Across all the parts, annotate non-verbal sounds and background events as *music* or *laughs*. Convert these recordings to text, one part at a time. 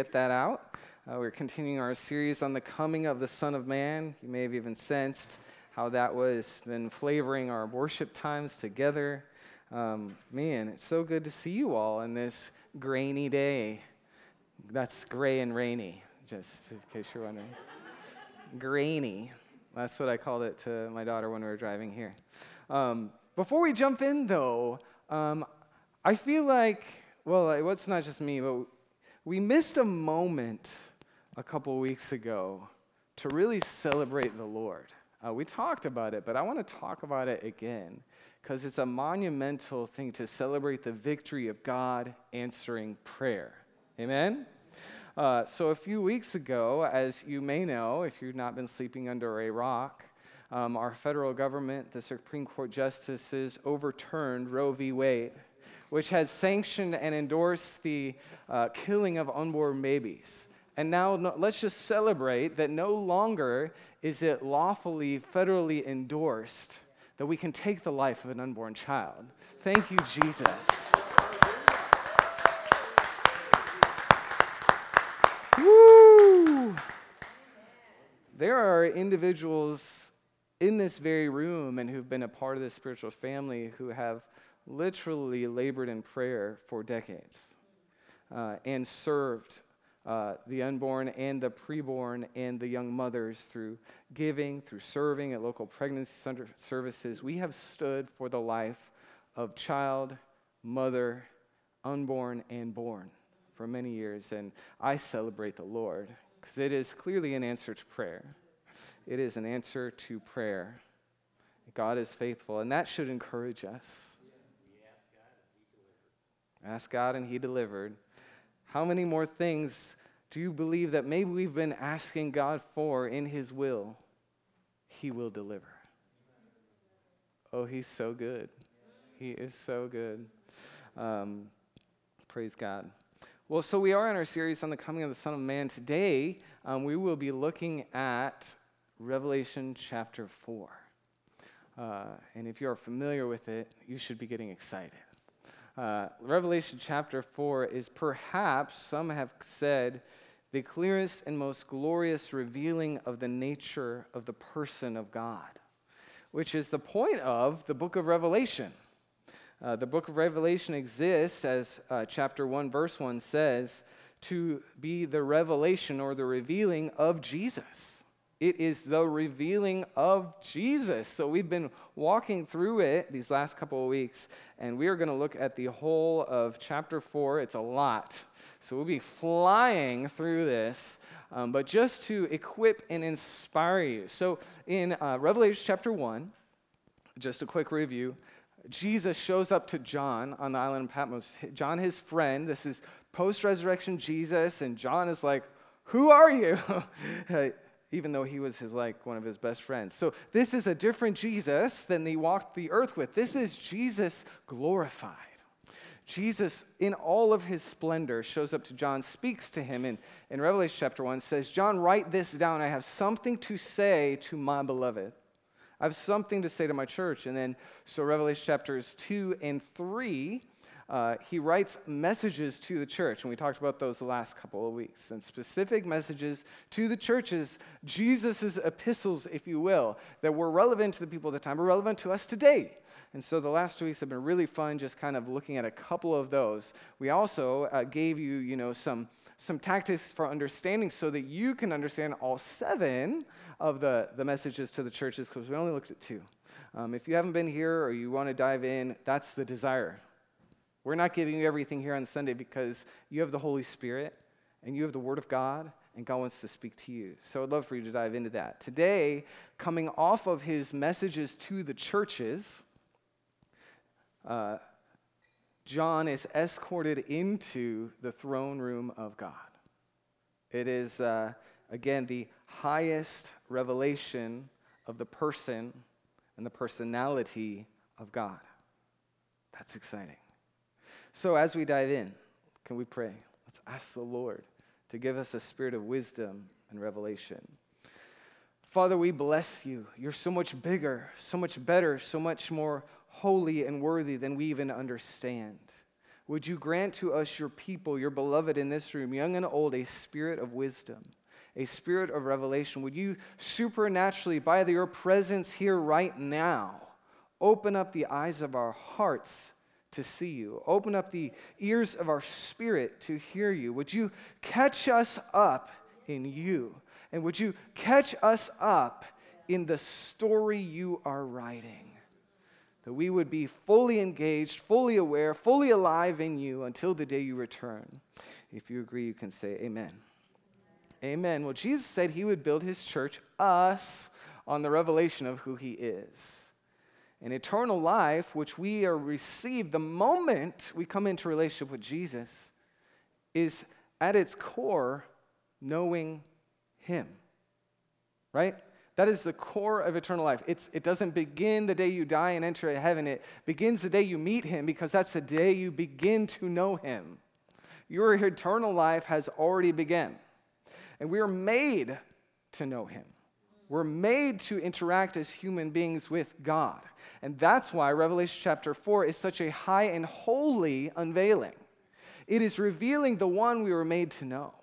get that out. Uh, we're continuing our series on the coming of the Son of Man. You may have even sensed how that was been flavoring our worship times together. Um, man, it's so good to see you all in this grainy day. That's gray and rainy, just in case you're wondering. grainy. That's what I called it to my daughter when we were driving here. Um, before we jump in, though, um, I feel like, well, it's not just me, but we missed a moment a couple weeks ago to really celebrate the Lord. Uh, we talked about it, but I want to talk about it again because it's a monumental thing to celebrate the victory of God answering prayer. Amen? Uh, so, a few weeks ago, as you may know, if you've not been sleeping under a rock, um, our federal government, the Supreme Court justices, overturned Roe v. Wade, which has sanctioned and endorsed the uh, killing of unborn babies. And now no, let's just celebrate that no longer is it lawfully, federally endorsed that we can take the life of an unborn child. Thank you, Jesus. Woo! There are individuals in this very room and who've been a part of this spiritual family who have literally labored in prayer for decades uh, and served uh, the unborn and the preborn and the young mothers through giving, through serving at local pregnancy services. We have stood for the life of child, mother, unborn, and born for many years. And I celebrate the Lord because it is clearly an answer to prayer. It is an answer to prayer. God is faithful, and that should encourage us. Ask God, and He delivered. How many more things do you believe that maybe we've been asking God for in His will? He will deliver. Oh, He's so good. He is so good. Um, praise God. Well, so we are in our series on the coming of the Son of Man. Today, um, we will be looking at Revelation chapter 4. Uh, and if you are familiar with it, you should be getting excited. Uh, Revelation chapter 4 is perhaps, some have said, the clearest and most glorious revealing of the nature of the person of God, which is the point of the book of Revelation. Uh, the book of Revelation exists, as uh, chapter 1, verse 1 says, to be the revelation or the revealing of Jesus. It is the revealing of Jesus. So we've been walking through it these last couple of weeks, and we are going to look at the whole of chapter 4. It's a lot. So we'll be flying through this, um, but just to equip and inspire you. So in uh, Revelation chapter 1, just a quick review. Jesus shows up to John on the island of Patmos. John, his friend, this is post resurrection Jesus, and John is like, Who are you? *laughs* even though he was his like one of his best friends. So this is a different Jesus than he walked the earth with. This is Jesus glorified. Jesus, in all of his splendor, shows up to John, speaks to him in, in Revelation chapter 1, says, John, write this down. I have something to say to my beloved. I have something to say to my church. And then, so Revelation chapters 2 and 3 uh, he writes messages to the church, and we talked about those the last couple of weeks, and specific messages to the churches, Jesus' epistles, if you will, that were relevant to the people at the time, are relevant to us today. And so the last two weeks have been really fun, just kind of looking at a couple of those. We also uh, gave you, you know, some some tactics for understanding so that you can understand all seven of the, the messages to the churches because we only looked at two. Um, if you haven't been here or you want to dive in, that's the desire. We're not giving you everything here on Sunday because you have the Holy Spirit and you have the Word of God, and God wants to speak to you. So I'd love for you to dive into that. Today, coming off of his messages to the churches, uh, John is escorted into the throne room of God. It is, uh, again, the highest revelation of the person and the personality of God. That's exciting. So, as we dive in, can we pray? Let's ask the Lord to give us a spirit of wisdom and revelation. Father, we bless you. You're so much bigger, so much better, so much more holy and worthy than we even understand. would you grant to us, your people, your beloved in this room, young and old, a spirit of wisdom, a spirit of revelation? Would you supernaturally, by your presence here right now, open up the eyes of our hearts to see you? Open up the ears of our spirit to hear you? Would you catch us up in you? And would you catch us up in the story you are writing? That we would be fully engaged, fully aware, fully alive in you until the day you return. If you agree, you can say amen. Amen. Well, Jesus said he would build his church, us, on the revelation of who he is. An eternal life, which we are received the moment we come into relationship with Jesus, is at its core knowing him. Right? That is the core of eternal life. It's, it doesn't begin the day you die and enter heaven. It begins the day you meet him because that's the day you begin to know him. Your eternal life has already begun. And we are made to know him. We're made to interact as human beings with God. And that's why Revelation chapter 4 is such a high and holy unveiling. It is revealing the one we were made to know.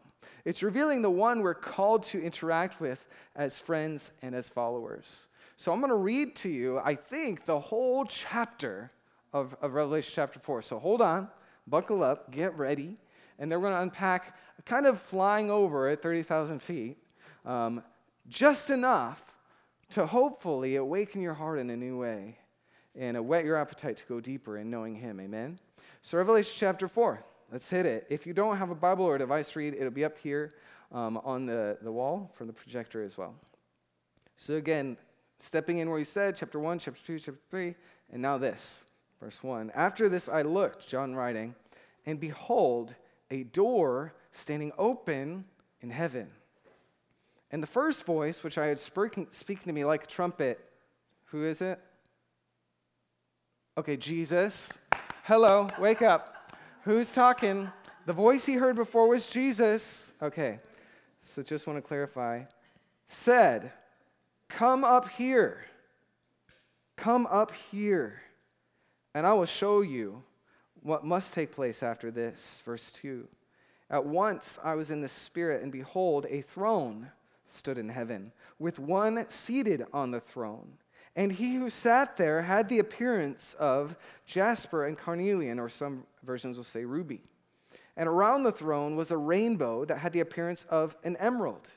It's revealing the one we're called to interact with as friends and as followers. So I'm going to read to you, I think, the whole chapter of, of Revelation chapter 4. So hold on, buckle up, get ready. And then we're going to unpack, kind of flying over at 30,000 feet, um, just enough to hopefully awaken your heart in a new way and whet your appetite to go deeper in knowing Him. Amen? So, Revelation chapter 4. Let's hit it. If you don't have a Bible or a device to read, it'll be up here um, on the, the wall from the projector as well. So, again, stepping in where he said, chapter 1, chapter 2, chapter 3, and now this, verse 1. After this I looked, John writing, and behold, a door standing open in heaven. And the first voice, which I had speaking, speaking to me like a trumpet, who is it? Okay, Jesus. Hello, wake up. Who's talking? The voice he heard before was Jesus. Okay, so just want to clarify. Said, Come up here. Come up here, and I will show you what must take place after this. Verse 2. At once I was in the Spirit, and behold, a throne stood in heaven, with one seated on the throne. And he who sat there had the appearance of jasper and carnelian, or some versions will say ruby. And around the throne was a rainbow that had the appearance of an emerald.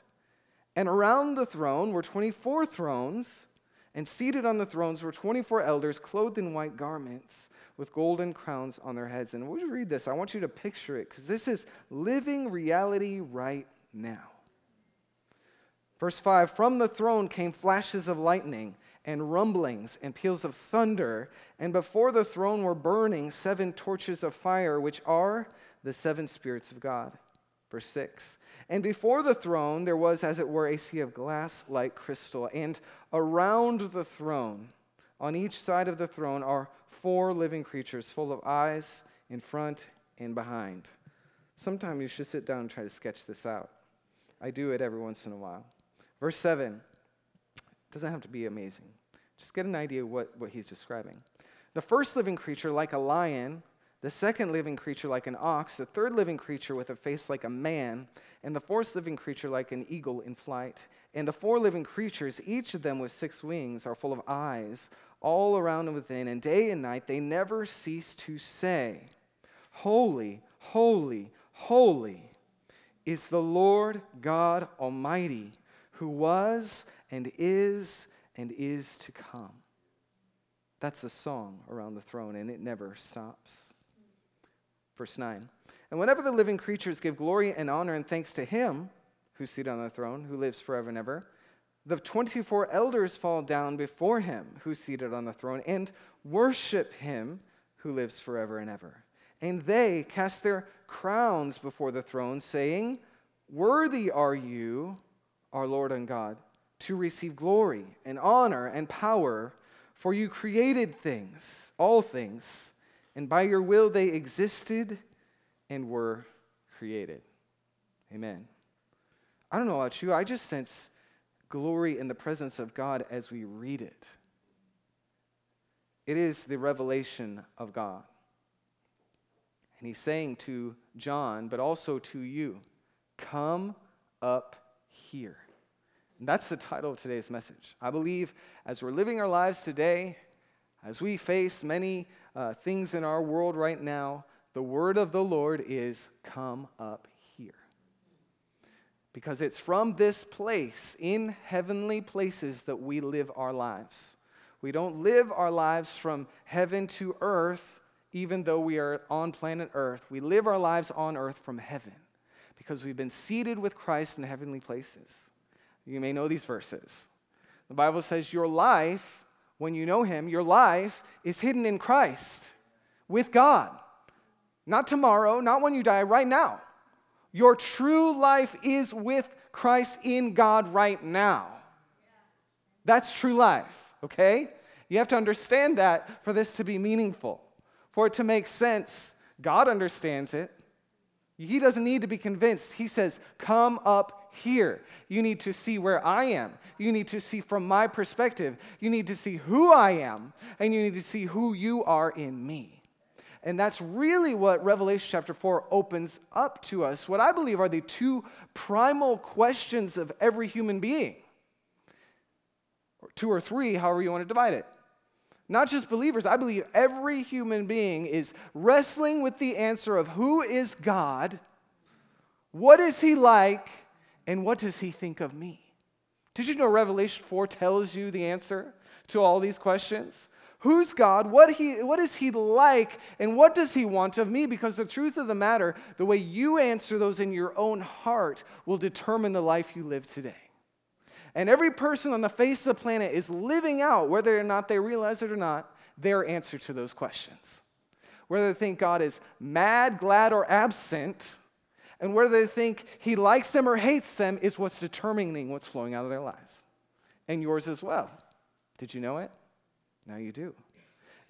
And around the throne were 24 thrones, and seated on the thrones were 24 elders clothed in white garments with golden crowns on their heads. And when you read this, I want you to picture it because this is living reality right now. Verse 5 From the throne came flashes of lightning and rumblings and peals of thunder, and before the throne were burning seven torches of fire, which are the seven spirits of God. Verse 6 And before the throne there was, as it were, a sea of glass like crystal, and around the throne, on each side of the throne, are four living creatures full of eyes in front and behind. Sometime you should sit down and try to sketch this out. I do it every once in a while. Verse 7 doesn't have to be amazing. Just get an idea of what, what he's describing. The first living creature, like a lion, the second living creature, like an ox, the third living creature with a face like a man, and the fourth living creature, like an eagle in flight. And the four living creatures, each of them with six wings, are full of eyes all around and within, and day and night they never cease to say, Holy, holy, holy is the Lord God Almighty, who was and is and is to come. That's a song around the throne, and it never stops. Verse 9. And whenever the living creatures give glory and honor and thanks to him who's seated on the throne, who lives forever and ever, the 24 elders fall down before him who's seated on the throne and worship him who lives forever and ever. And they cast their crowns before the throne, saying, Worthy are you, our Lord and God to receive glory and honor and power, for you created things, all things, and by your will they existed and were created. Amen. I don't know about you, I just sense glory in the presence of God as we read it. It is the revelation of God. And he's saying to John, but also to you, come up here. And that's the title of today's message. I believe as we're living our lives today, as we face many uh, things in our world right now, the word of the Lord is come up here. Because it's from this place, in heavenly places, that we live our lives. We don't live our lives from heaven to earth, even though we are on planet earth. We live our lives on earth from heaven because we've been seated with Christ in heavenly places. You may know these verses. The Bible says, Your life, when you know Him, your life is hidden in Christ with God. Not tomorrow, not when you die, right now. Your true life is with Christ in God right now. That's true life, okay? You have to understand that for this to be meaningful, for it to make sense. God understands it. He doesn't need to be convinced. He says, Come up here. You need to see where I am. You need to see from my perspective. You need to see who I am, and you need to see who you are in me. And that's really what Revelation chapter 4 opens up to us. What I believe are the two primal questions of every human being, or two or three, however you want to divide it. Not just believers, I believe every human being is wrestling with the answer of who is God, what is he like, and what does he think of me? Did you know Revelation 4 tells you the answer to all these questions? Who's God? What, he, what is He like? And what does He want of me? Because the truth of the matter, the way you answer those in your own heart will determine the life you live today. And every person on the face of the planet is living out, whether or not they realize it or not, their answer to those questions. Whether they think God is mad, glad, or absent, and whether they think He likes them or hates them is what's determining what's flowing out of their lives. And yours as well. Did you know it? Now you do.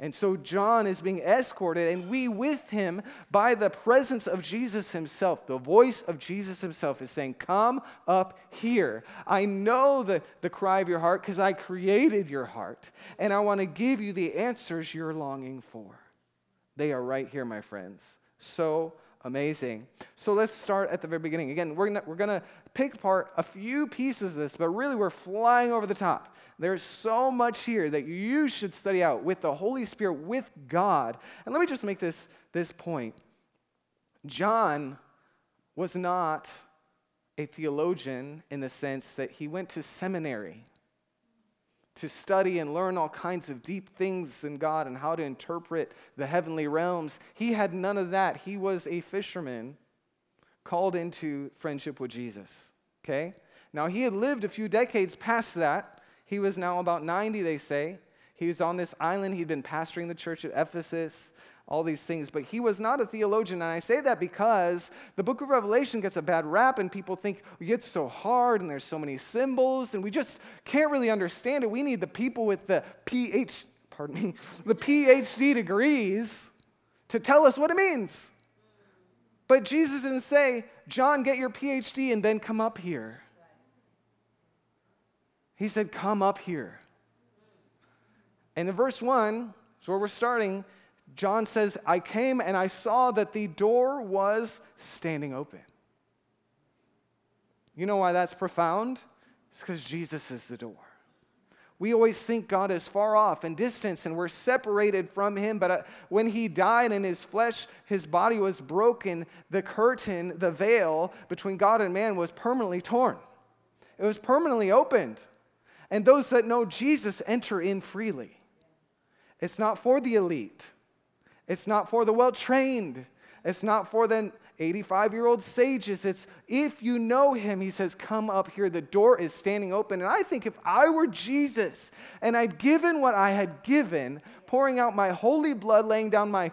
And so John is being escorted, and we with him by the presence of Jesus himself. The voice of Jesus himself is saying, Come up here. I know the, the cry of your heart because I created your heart, and I want to give you the answers you're longing for. They are right here, my friends. So amazing. So let's start at the very beginning. Again, we're gonna, we're gonna pick apart a few pieces of this, but really we're flying over the top. There's so much here that you should study out with the Holy Spirit, with God. And let me just make this, this point John was not a theologian in the sense that he went to seminary to study and learn all kinds of deep things in God and how to interpret the heavenly realms. He had none of that. He was a fisherman called into friendship with Jesus. Okay? Now, he had lived a few decades past that. He was now about 90, they say. He was on this island. He'd been pastoring the church at Ephesus, all these things. But he was not a theologian. And I say that because the book of Revelation gets a bad rap, and people think oh, it's so hard, and there's so many symbols, and we just can't really understand it. We need the people with the PH, pardon me, *laughs* the PhD degrees to tell us what it means. But Jesus didn't say, John, get your PhD and then come up here. He said, Come up here. And in verse 1, so where we're starting, John says, I came and I saw that the door was standing open. You know why that's profound? It's because Jesus is the door. We always think God is far off and distant and we're separated from Him. But uh, when He died in His flesh, His body was broken. The curtain, the veil between God and man was permanently torn, it was permanently opened and those that know Jesus enter in freely. It's not for the elite, it's not for the well trained, it's not for the 85 year old sages. It's if you know him, he says, Come up here. The door is standing open. And I think if I were Jesus and I'd given what I had given, pouring out my holy blood, laying down my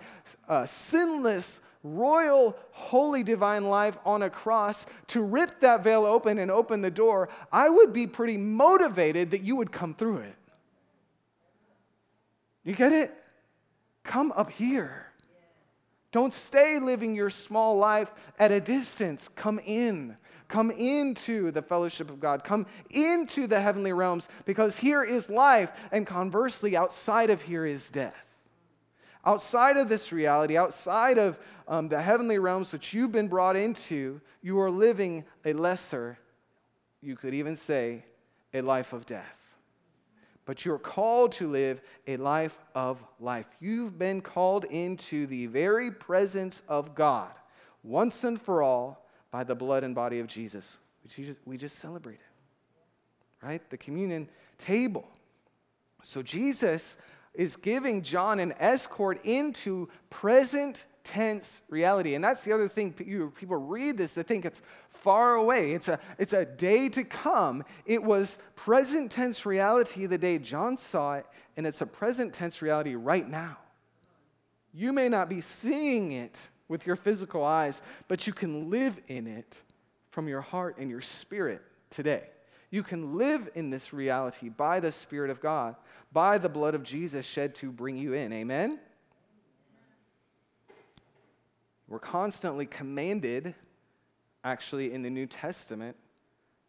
uh, sinless royal, holy, divine life on a cross to rip that veil open and open the door, I would be pretty motivated that you would come through it. You get it? Come up here. Don't stay living your small life at a distance. Come in. Come into the fellowship of God. Come into the heavenly realms because here is life, and conversely, outside of here is death. Outside of this reality, outside of um, the heavenly realms which you've been brought into, you are living a lesser, you could even say, a life of death. But you're called to live a life of life. You've been called into the very presence of God once and for all by the blood and body of Jesus, which we just celebrated, right? The communion table. So Jesus is giving John an escort into present tense reality. And that's the other thing people read this, they think it's far away. It's a, it's a day to come. It was present tense reality the day John saw it, and it's a present tense reality right now. You may not be seeing it with your physical eyes, but you can live in it from your heart and your spirit today. You can live in this reality by the Spirit of God, by the blood of Jesus shed to bring you in. Amen? We're constantly commanded, actually, in the New Testament,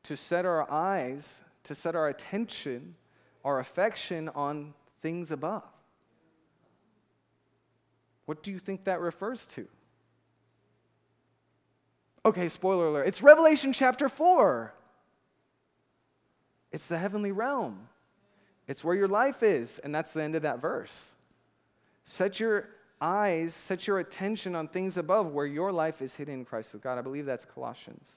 to set our eyes, to set our attention, our affection on things above. What do you think that refers to? Okay, spoiler alert. It's Revelation chapter 4. It's the heavenly realm. It's where your life is, and that's the end of that verse. Set your eyes, set your attention on things above where your life is hidden in Christ with God. I believe that's Colossians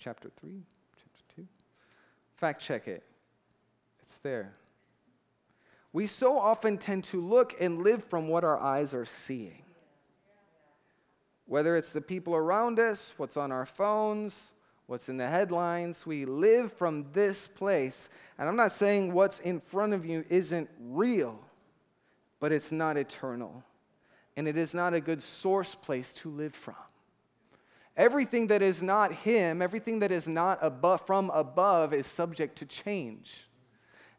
chapter 3, chapter 2. Fact check it, it's there. We so often tend to look and live from what our eyes are seeing. Whether it's the people around us, what's on our phones, what's in the headlines. We live from this place. And I'm not saying what's in front of you isn't real, but it's not eternal. And it is not a good source place to live from. Everything that is not Him, everything that is not above, from above, is subject to change.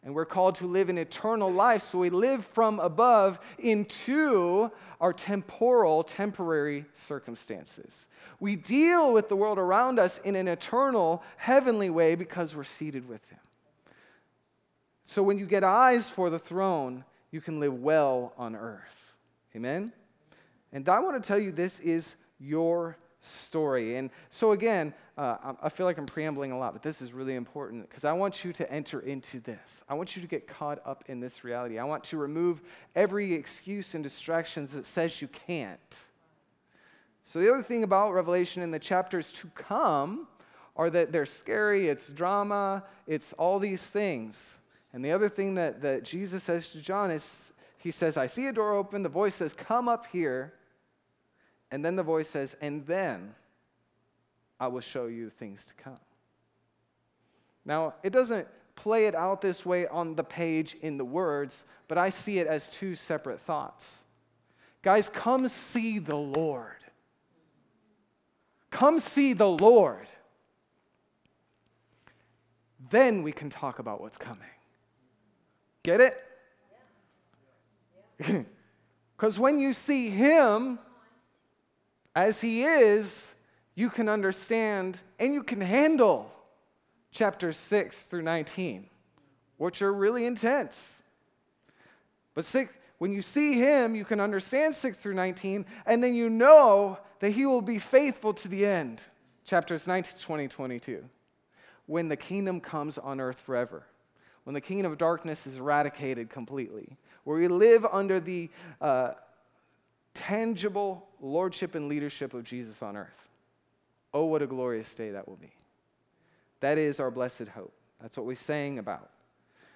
And we're called to live an eternal life, so we live from above into our temporal, temporary circumstances. We deal with the world around us in an eternal, heavenly way because we're seated with Him. So when you get eyes for the throne, you can live well on earth. Amen? And I want to tell you this is your story. And so, again, uh, I feel like I'm preambling a lot, but this is really important because I want you to enter into this. I want you to get caught up in this reality. I want to remove every excuse and distractions that says you can't. So, the other thing about Revelation in the chapters to come are that they're scary, it's drama, it's all these things. And the other thing that, that Jesus says to John is, he says, I see a door open. The voice says, Come up here. And then the voice says, And then I will show you things to come. Now, it doesn't play it out this way on the page in the words, but I see it as two separate thoughts. Guys, come see the Lord. Come see the Lord. Then we can talk about what's coming. Get it? *laughs* Because when you see Him, as he is, you can understand and you can handle chapters 6 through 19, which are really intense. But six, when you see him, you can understand 6 through 19, and then you know that he will be faithful to the end. Chapters 19, 20, 22. When the kingdom comes on earth forever, when the kingdom of darkness is eradicated completely, where we live under the uh, tangible lordship and leadership of Jesus on earth. Oh, what a glorious day that will be. That is our blessed hope. That's what we sang about.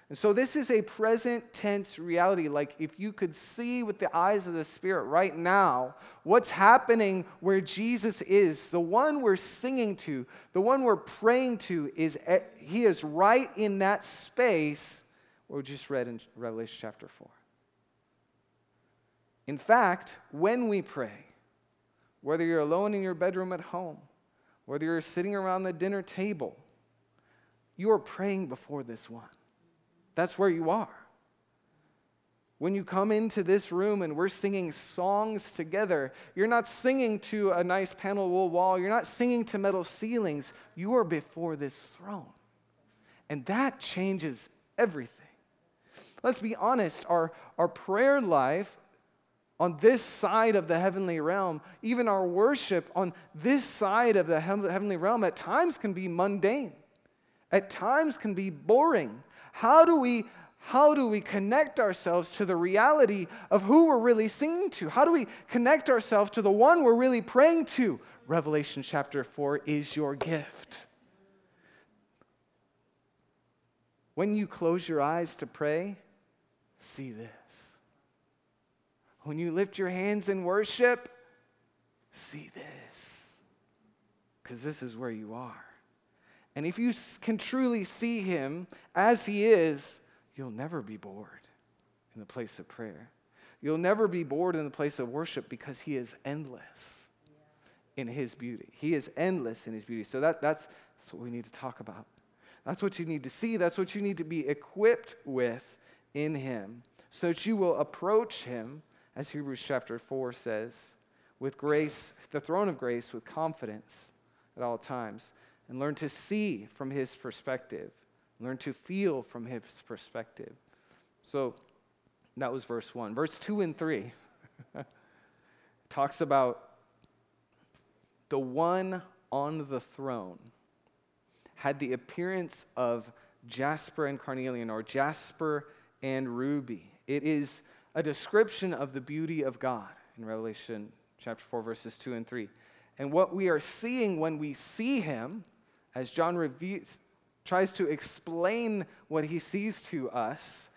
And so, this is a present tense reality. Like, if you could see with the eyes of the Spirit right now what's happening where Jesus is, the one we're singing to, the one we're praying to, is he is right in that space we just read in Revelation chapter 4. In fact, when we pray, whether you're alone in your bedroom at home, whether you're sitting around the dinner table, you are praying before this one. That's where you are. When you come into this room and we're singing songs together, you're not singing to a nice panel wool wall, you're not singing to metal ceilings, you are before this throne. And that changes everything. let's be honest, our, our prayer life on this side of the heavenly realm, even our worship on this side of the heavenly realm, at times can be mundane, at times can be boring. How do we how do we connect ourselves to the reality of who we're really singing to? How do we connect ourselves to the one we're really praying to? Revelation chapter 4 is your gift. When you close your eyes to pray, see this. When you lift your hands in worship, see this. Because this is where you are. And if you can truly see him as he is, you'll never be bored in the place of prayer. You'll never be bored in the place of worship because he is endless in his beauty. He is endless in his beauty. So that, that's, that's what we need to talk about. That's what you need to see. That's what you need to be equipped with in him so that you will approach him, as Hebrews chapter 4 says, with grace, the throne of grace, with confidence at all times, and learn to see from his perspective, learn to feel from his perspective. So that was verse 1. Verse 2 and 3 *laughs* talks about the one on the throne had the appearance of jasper and carnelian, or jasper and ruby. It is a description of the beauty of God in Revelation chapter 4, verses 2 and 3. And what we are seeing when we see him, as John reviews, tries to explain what he sees to us,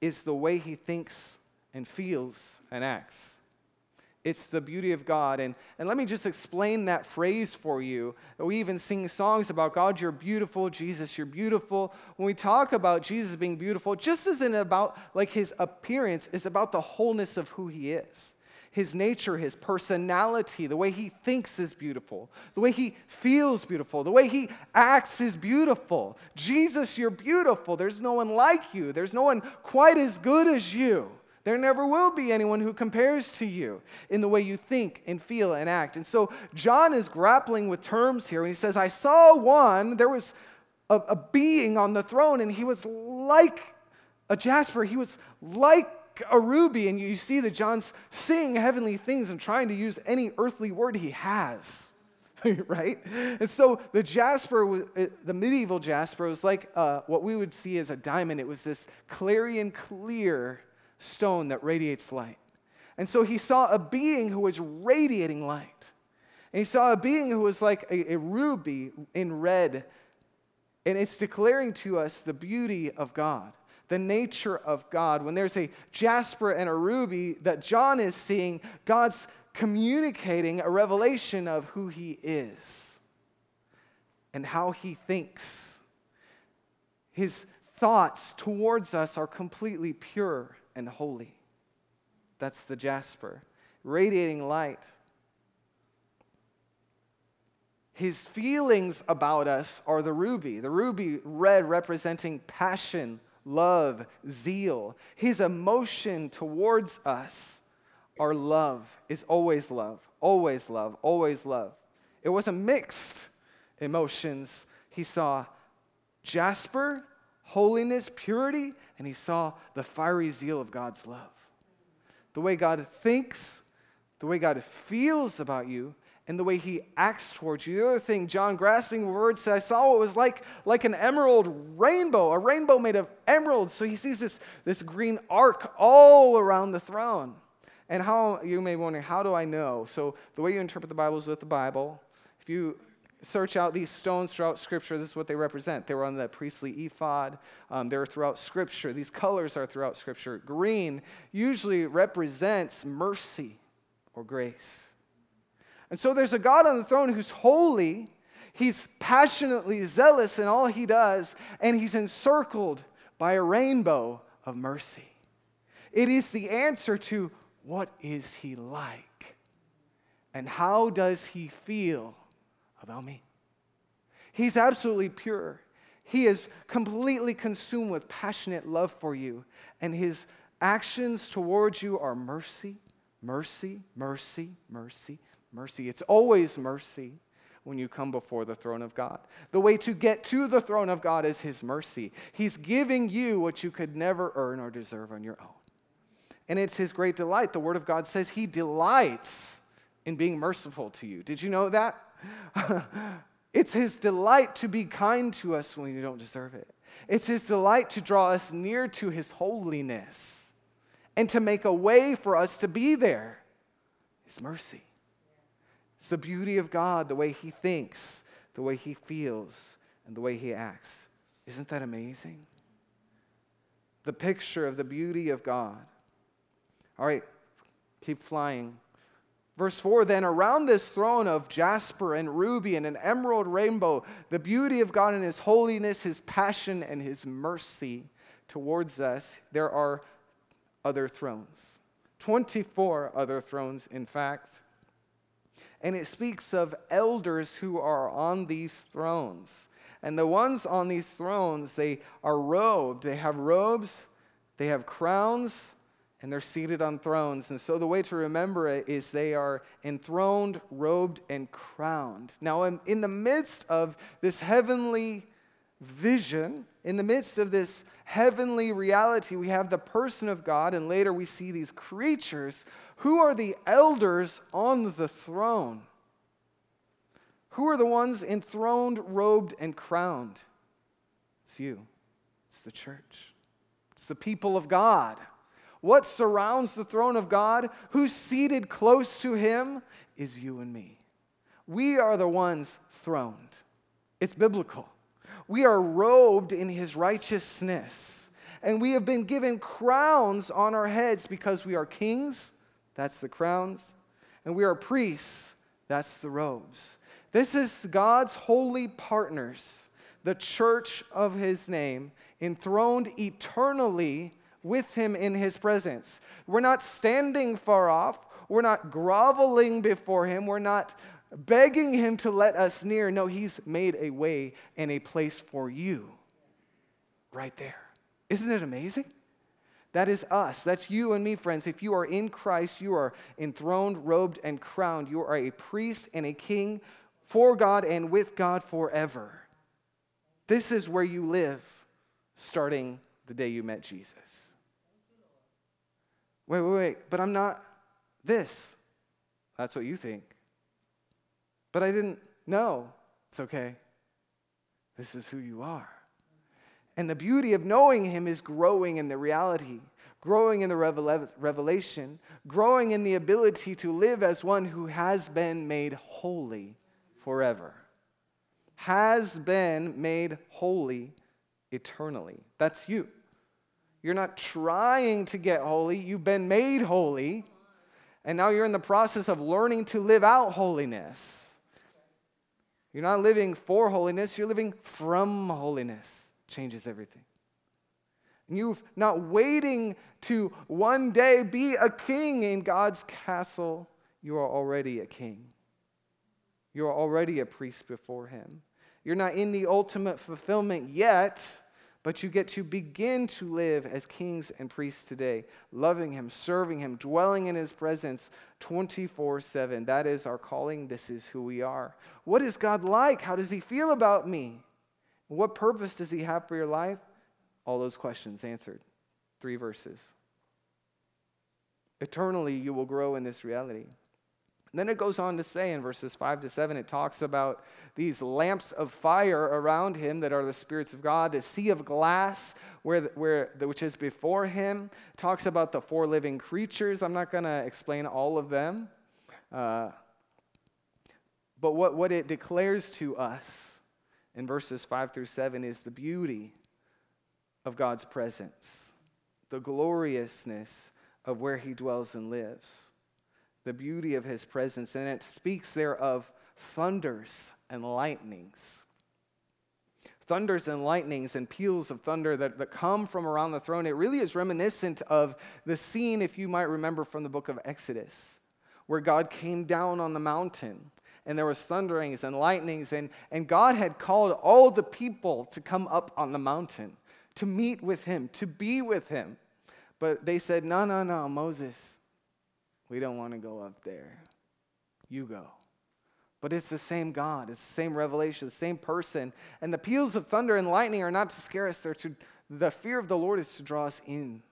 is the way he thinks and feels and acts. It's the beauty of God. And, and let me just explain that phrase for you. We even sing songs about God, you're beautiful, Jesus, you're beautiful. When we talk about Jesus being beautiful, just isn't about like his appearance, it's about the wholeness of who he is. His nature, his personality, the way he thinks is beautiful, the way he feels beautiful, the way he acts is beautiful. Jesus, you're beautiful. There's no one like you, there's no one quite as good as you. There never will be anyone who compares to you in the way you think and feel and act. And so John is grappling with terms here. And he says, I saw one, there was a, a being on the throne, and he was like a jasper. He was like a ruby. And you see that John's seeing heavenly things and trying to use any earthly word he has. *laughs* right? And so the jasper, the medieval jasper, was like uh, what we would see as a diamond. It was this clarion clear stone that radiates light. And so he saw a being who was radiating light. And he saw a being who was like a, a ruby in red. And it's declaring to us the beauty of God, the nature of God. When there's a jasper and a ruby that John is seeing, God's communicating a revelation of who he is and how he thinks. His thoughts towards us are completely pure and holy. That's the jasper, radiating light. His feelings about us are the ruby, the ruby red representing passion, love, zeal. His emotion towards us, our love, is always love, always love, always love. It wasn't mixed emotions. He saw jasper holiness, purity, and he saw the fiery zeal of God's love. The way God thinks, the way God feels about you, and the way he acts towards you. The other thing, John, grasping the word, said, I saw what was like, like an emerald rainbow, a rainbow made of emeralds. So he sees this, this green arc all around the throne. And how, you may wonder, how do I know? So the way you interpret the Bible is with the Bible. If you search out these stones throughout Scripture, this is what they represent. They were on the priestly ephod. Um, they're throughout Scripture. These colors are throughout Scripture. Green usually represents mercy or grace. And so there's a God on the throne who's holy. He's passionately zealous in all he does, and he's encircled by a rainbow of mercy. It is the answer to what is he like? And how does he feel about me. He's absolutely pure. He is completely consumed with passionate love for you, and his actions towards you are mercy, mercy, mercy, mercy, mercy. It's always mercy. when you come before the throne of God. The way to get to the throne of God is His mercy. He's giving you what you could never earn or deserve on your own. And it's His great delight. The Word of God says He delights in being merciful to you. Did you know that? *laughs* it's His delight to be kind to us when we don't deserve it. It's His delight to draw us near to His holiness and to make a way for us to be there. His mercy. It's the beauty of God, the way He thinks, the way He feels, and the way He acts. Isn't that amazing? The picture of the beauty of God. All right, keep flying. Verse 4 Then around this throne of jasper and ruby and an emerald rainbow, the beauty of God and His holiness, His passion, and His mercy towards us, there are other thrones. 24 other thrones, in fact. And it speaks of elders who are on these thrones. And the ones on these thrones, they are robed. They have robes, they have crowns, and they're seated on thrones. And so the way to remember it is they are enthroned, robed, and crowned. Now, in, the midst of this heavenly vision, in the midst of this heavenly reality, we have the person of God, and later we see these creatures. Who are the elders on the throne? Who are the ones enthroned, robed, and crowned? It's you, it's the church, it's the people of God. What surrounds the throne of God? Who's seated close to him is you and me. We are the ones throned. It's biblical. We are robed in his righteousness. And we have been given crowns on our heads because we are kings. That's the crowns. And we are priests. That's the robes. This is God's holy partners, the church of his name, enthroned eternally with him in his presence. We're not standing far off. We're not groveling before him. We're not begging him to let us near. No, he's made a way and a place for you right there. Isn't it amazing? That is us. That's you and me, friends. If you are in Christ, you are enthroned, robed, and crowned. You are a priest and a king for God and with God forever. This is where you live starting the day you met Jesus. Wait, wait, wait, but I'm not this. That's what you think. But I didn't know. It's okay. This is who you are. And the beauty of knowing Him is growing in the reality, growing in the revelation, growing in the ability to live as one who has been made holy forever, has been made holy eternally. That's you. You're not trying to get holy, you've been made holy, and now you're in the process of learning to live out holiness. You're not living for holiness, you're living from holiness. Changes everything. And you're not waiting to one day be a king in God's castle. You are already a king. You are already a priest before Him. You're not in the ultimate fulfillment yet but you get to begin to live as kings and priests today, loving Him, serving Him, dwelling in His presence 24 7. That is our calling. This is who we are. What is God like? How does He feel about me? What purpose does He have for your life? All those questions answered. Three verses. Eternally, you will grow in this reality. Then it goes on to say in verses 5 to 7, it talks about these lamps of fire around him that are the spirits of God, the sea of glass where, where, which is before him, talks about the four living creatures. I'm not going to explain all of them. Uh, but what, what it declares to us in verses 5 through 7 is the beauty of God's presence, the gloriousness of where he dwells and lives the beauty of his presence, and it speaks there of thunders and lightnings. Thunders and lightnings and peals of thunder that, that come from around the throne. It really is reminiscent of the scene, if you might remember from the book of Exodus, where God came down on the mountain and there was thunderings and lightnings, and, and God had called all the people to come up on the mountain to meet with him, to be with him. But they said, No, no, no, Moses, we don't want to go up there. You go. But it's the same God, it's the same revelation, the same person. And the peals of thunder and lightning are not to scare us, they're to, the fear of the Lord is to draw us in,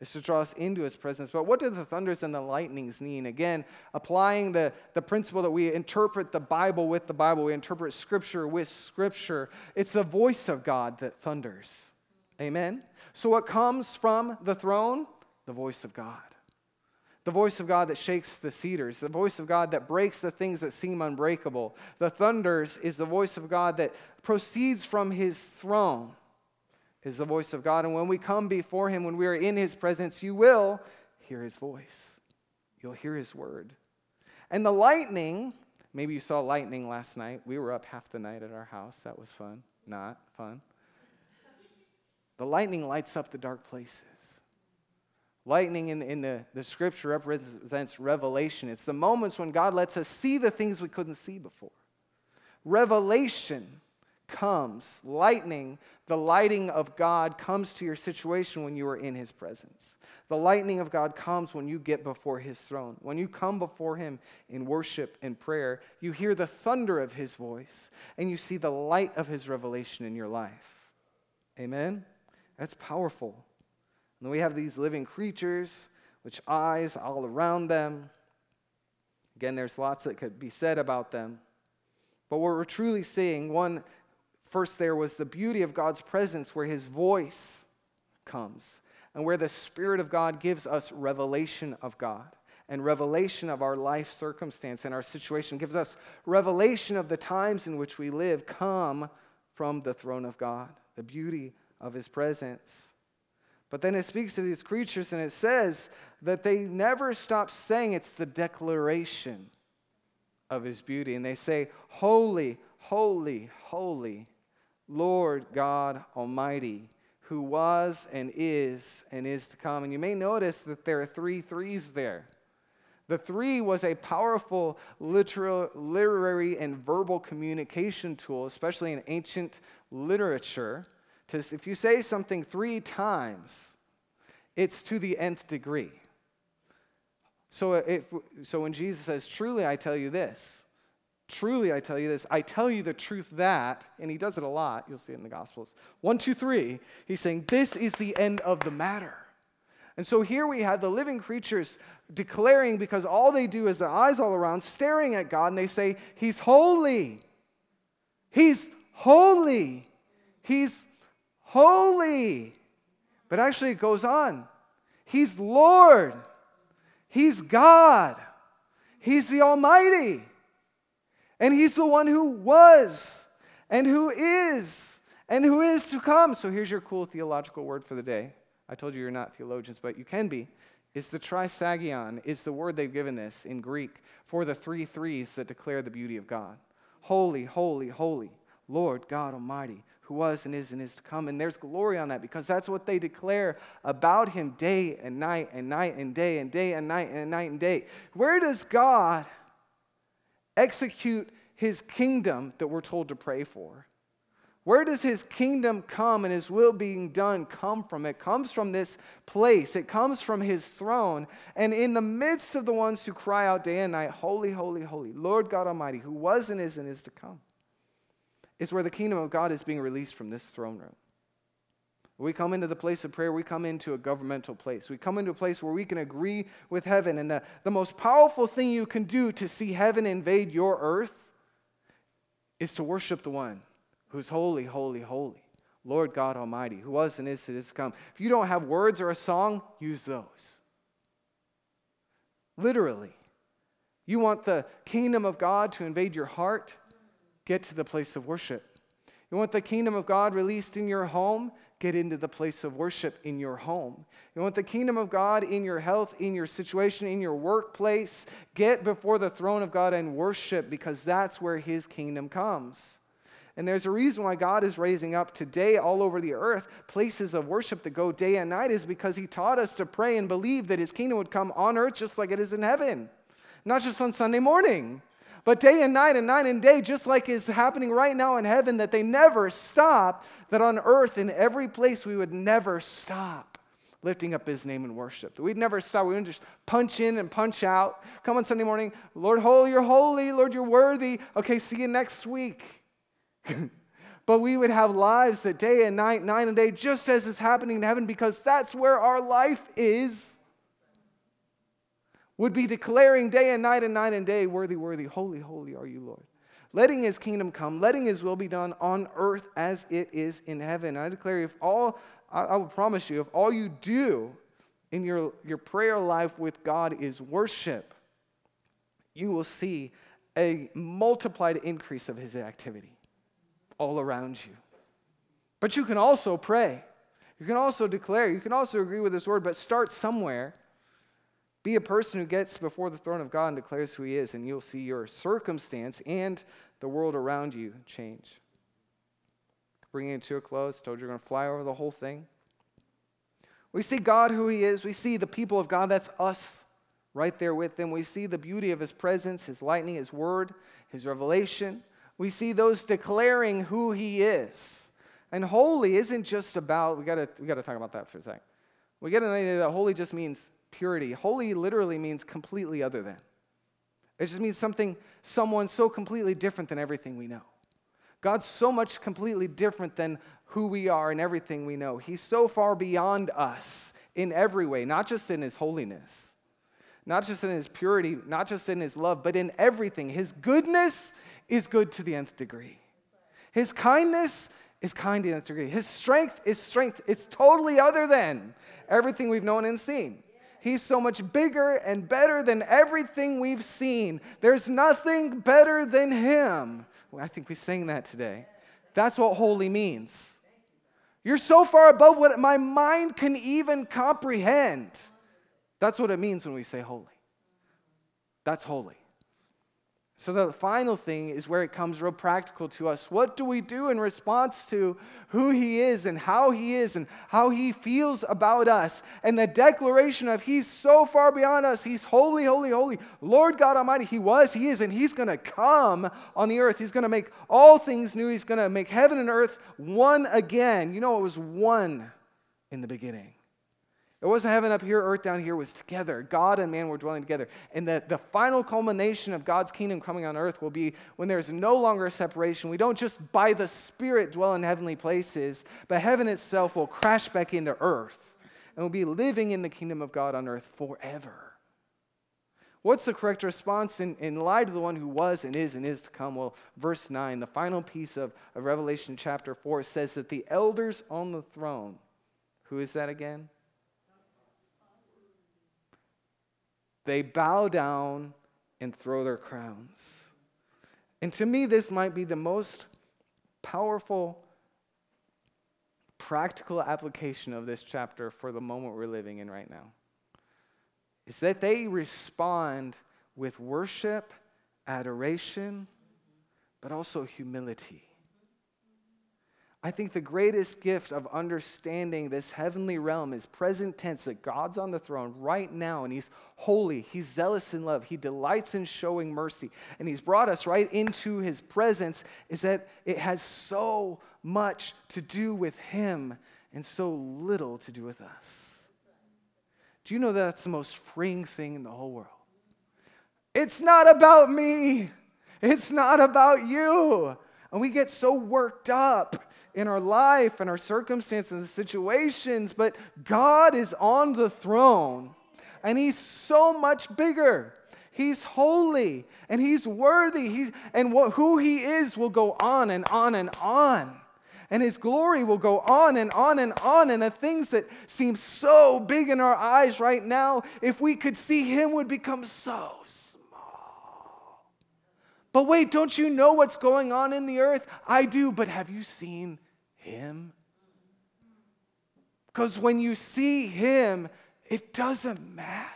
is to draw us into his presence. But what do the thunders and the lightnings mean? Again, applying the, the principle that we interpret the Bible with the Bible, we interpret Scripture with Scripture. It's the voice of God that thunders. Amen? So, what comes from the throne? The voice of God the voice of God that shakes the cedars, the voice of God that breaks the things that seem unbreakable. The thunders is the voice of God that proceeds from his throne, is the voice of God. And when we come before him, when we are in his presence, you will hear his voice. You'll hear his word. And the lightning, maybe you saw lightning last night. We were up half the night at our house. That was fun. Not fun. The lightning lights up the dark places. Lightning in, in the, the scripture represents revelation. It's the moments when God lets us see the things we couldn't see before. Revelation comes, lightning, the lighting of God comes to your situation when you are in His presence. The lightning of God comes when you get before His throne. When you come before Him in worship and prayer, you hear the thunder of His voice and you see the light of His revelation in your life. Amen? That's powerful. And we have these living creatures, which eyes all around them. Again, there's lots that could be said about them. But what we're truly seeing, one, first there was the beauty of God's presence where his voice comes and where the Spirit of God gives us revelation of God and revelation of our life circumstance and our situation, gives us revelation of the times in which we live, come from the throne of God, the beauty of his presence. But then it speaks to these creatures and it says that they never stop saying it's the declaration of his beauty. And they say, Holy, holy, holy, Lord God Almighty, who was and is and is to come. And you may notice that there are three threes there. The three was a powerful literal, literary and verbal communication tool, especially in ancient literature to, if you say something three times, it's to the nth degree. So, uh, if, so when Jesus says, Truly I tell you this, truly I tell you this, I tell you the truth that, and he does it a lot, you'll see it in the Gospels. One, two, three, he's saying, This is the end of the matter. And so here we have the living creatures declaring, because all they do is their eyes all around, staring at God, and they say, He's holy. He's holy. He's holy. But actually, it goes on. He's Lord, He's God, He's the Almighty, and He's the one who was, and who is, and who is to come. So here's your cool theological word for the day. I told you you're not theologians, but you can be. Is the trisagion, is the word they've given this in Greek for the three threes that declare the beauty of God. Holy, holy, holy, Lord God Almighty, who was and is and is to come. And there's glory on that because that's what they declare about him day and night and night and day and day and night and night and day. Where does God execute his kingdom that we're told to pray for? Where does his kingdom come and his will being done come from? It comes from this place. It comes from his throne. And in the midst of the ones who cry out day and night, Holy, holy, holy, Lord God Almighty, who was and is and is to come is where the kingdom of God is being released from this throne room. We come into the place of prayer, we come into a governmental place. We come into a place where we can agree with heaven. And the, the most powerful thing you can do to see heaven invade your earth is to worship the one who's holy, holy, holy. Lord God Almighty, who was and is and is to come. If you don't have words or a song, use those. Literally. You want the kingdom of God to invade your heart? Get to the place of worship. You want the kingdom of God released in your home? Get into the place of worship in your home. You want the kingdom of God in your health, in your situation, in your workplace? Get before the throne of God and worship because that's where his kingdom comes. And there's a reason why God is raising up today all over the earth places of worship that go day and night, is because He taught us to pray and believe that His kingdom would come on earth just like it is in heaven, not just on Sunday morning. But day and night and night and day, just like is happening right now in heaven, that they never stop, that on earth, in every place, we would never stop lifting up his name in worship. We'd never stop. We wouldn't just punch in and punch out. Come on Sunday morning, Lord, holy, you're holy. Lord, you're worthy. Okay, see you next week. *laughs* but we would have lives that day and night, night and day, just as is happening in heaven, because that's where our life is. Would be declaring day and night and night and day, worthy, worthy, holy, holy are you, Lord. Letting his kingdom come, letting his will be done on earth as it is in heaven. I declare if all I, I will promise you, if all you do in your, your prayer life with God is worship, you will see a multiplied increase of his activity all around you. But you can also pray. You can also declare. You can also agree with this word, but start somewhere. Be a person who gets before the throne of God and declares who he is, and you'll see your circumstance and the world around you change bringing it to a close. Told you we're going to fly over the whole thing. We see God who He is. We see the people of God. That's us right there with Him. We see the beauty of His presence, His lightning, His word, His revelation. We see those declaring who He is. And holy isn't just about, we gotta, we gotta talk about that for a second. We get an idea that holy just means purity. Holy literally means completely other than. It just means something, someone so completely different than everything we know. God's so much completely different than who we are and everything we know. He's so far beyond us in every way, not just in his holiness, not just in his purity, not just in his love, but in everything. His goodness is good to the nth degree. His kindness is kind to the nth degree. His strength is strength. It's totally other than everything we've known and seen. He's so much bigger and better than everything we've seen. There's nothing better than him. I think we sang that today. That's what holy means. You're so far above what my mind can even comprehend. That's what it means when we say holy. That's holy. So, the final thing is where it comes real practical to us. What do we do in response to who He is and how He is and how He feels about us? And the declaration of He's so far beyond us. He's holy, holy, holy. Lord God Almighty, He was, He is, and He's going to come on the earth. He's going to make all things new. He's going to make heaven and earth one again. You know, it was one in the beginning. It wasn't heaven up here, earth down here, it was together. God and man were dwelling together. And the, the final culmination of God's kingdom coming on earth will be when there's no longer a separation. We don't just by the Spirit dwell in heavenly places, but heaven itself will crash back into earth and we'll be living in the kingdom of God on earth forever. What's the correct response in, in light of the one who was and is and is to come? Well, verse 9, the final piece of, of Revelation chapter 4 says that the elders on the throne, who is that again? They bow down and throw their crowns. And to me, this might be the most powerful, practical application of this chapter for the moment we're living in right now. Is that they respond with worship, adoration, but also humility. I think the greatest gift of understanding this heavenly realm is present tense that God's on the throne right now and He's holy, He's zealous in love, He delights in showing mercy, and He's brought us right into His presence. Is that it has so much to do with Him and so little to do with us. Do you know that that's the most freeing thing in the whole world? It's not about me, it's not about you. And we get so worked up in our life and our circumstances and situations, but God is on the throne and He's so much bigger. He's holy and He's worthy. He's, and what, who He is will go on and on and on. And His glory will go on and on and on. And the things that seem so big in our eyes right now, if we could see Him, would become so but wait, don't you know what's going on in the earth? I do, but have you seen him? Because when you see him, it doesn't matter.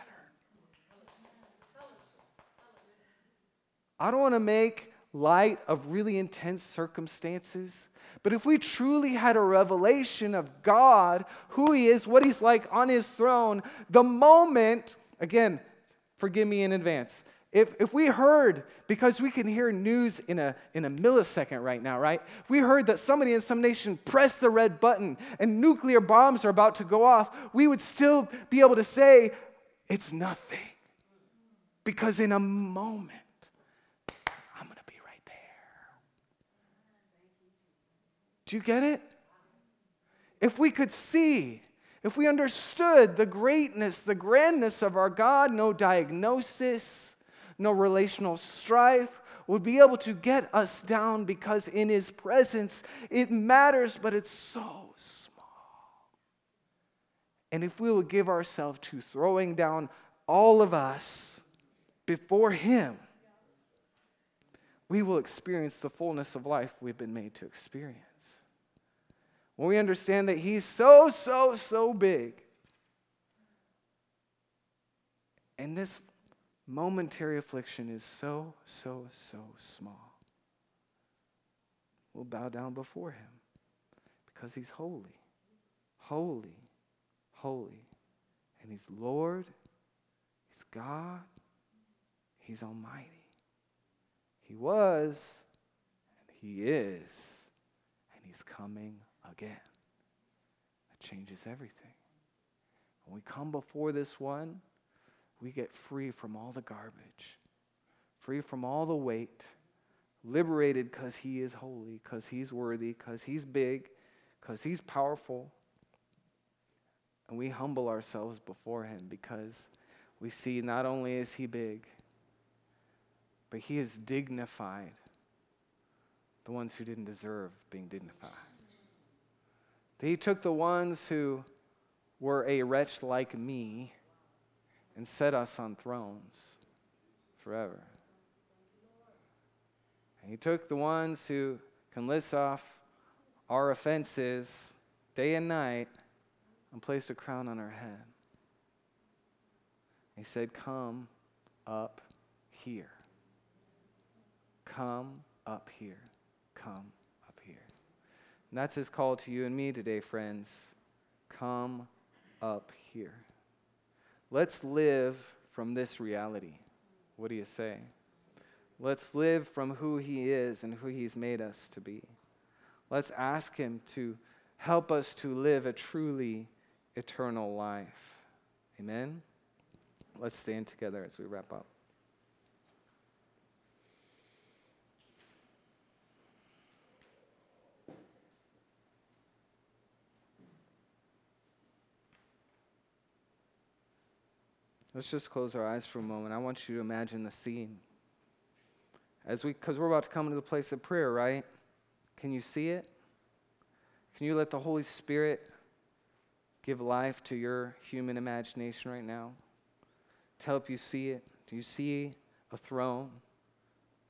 I don't want to make light of really intense circumstances. But if we truly had a revelation of God, who He is, what He's like on His throne, the moment, again, forgive me in advance, if, if we heard, because we can hear news in a, in a millisecond right now, right? If we heard that somebody in some nation pressed the red button and nuclear bombs are about to go off, we would still be able to say, it's nothing. Because in a moment, I'm going to be right there. Do you get it? If we could see, if we understood the greatness, the grandness of our God, no diagnosis, no relational strife would be able to get us down because in His presence it matters, but it's so small. And if we would give ourselves to throwing down all of us before Him, we will experience the fullness of life we've been made to experience. When we understand that He's so, so, so big, and this momentary affliction is so, so, so small. We'll bow down before him because he's holy, holy, holy. And he's Lord, he's God, he's Almighty. He was, and he is, and he's coming again. That changes everything. When we come before this one, we get free from all the garbage, free from all the weight, liberated because He is holy, because He's worthy, because He's big, because He's powerful. And we humble ourselves before Him because we see not only is He big, but He is dignified the ones who didn't deserve being dignified. He took the ones who were a wretch like me and set us on thrones forever. And he took the ones who can list off our offenses day and night and placed a crown on our head. He said, Come up here. Come up here. Come up here. And that's his call to you and me today, friends. Come up here. Let's live from this reality. What do you say? Let's live from who He is and who He's made us to be. Let's ask Him to help us to live a truly eternal life. Amen? Let's stand together as we wrap up. Let's just close our eyes for a moment. I want you to imagine the scene. As we cuz we're about to come into the place of prayer, right? Can you see it? Can you let the Holy Spirit give life to your human imagination right now? To help you see it? Do you see a throne?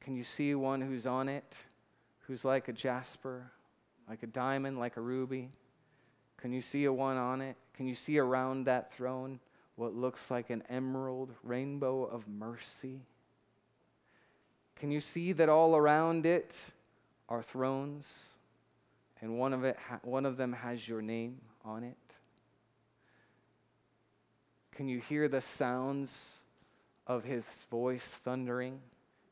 Can you see one who's on it, who's like a jasper, like a diamond, like a ruby? Can you see a one on it? Can you see around that throne what looks like an emerald rainbow of mercy. Can you see that all around it are thrones, and one of, it ha- one of them has your name on it? Can you hear the sounds of his voice thundering?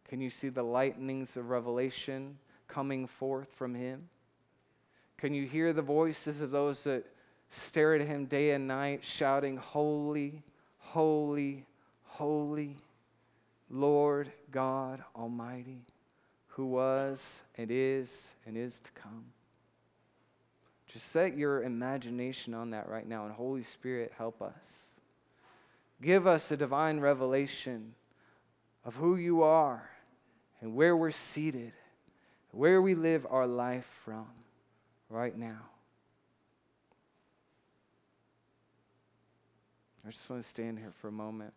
Can you see the lightnings of revelation coming forth from him? Can you hear the voices of those that stare at him day and night, shouting, Holy, holy, holy, Lord God Almighty, who was and is and is to come. Just set your imagination on that right now, and Holy Spirit, help us. Give us a divine revelation of who you are and where we're seated, where we live our life from right now. I just want to stand here for a moment.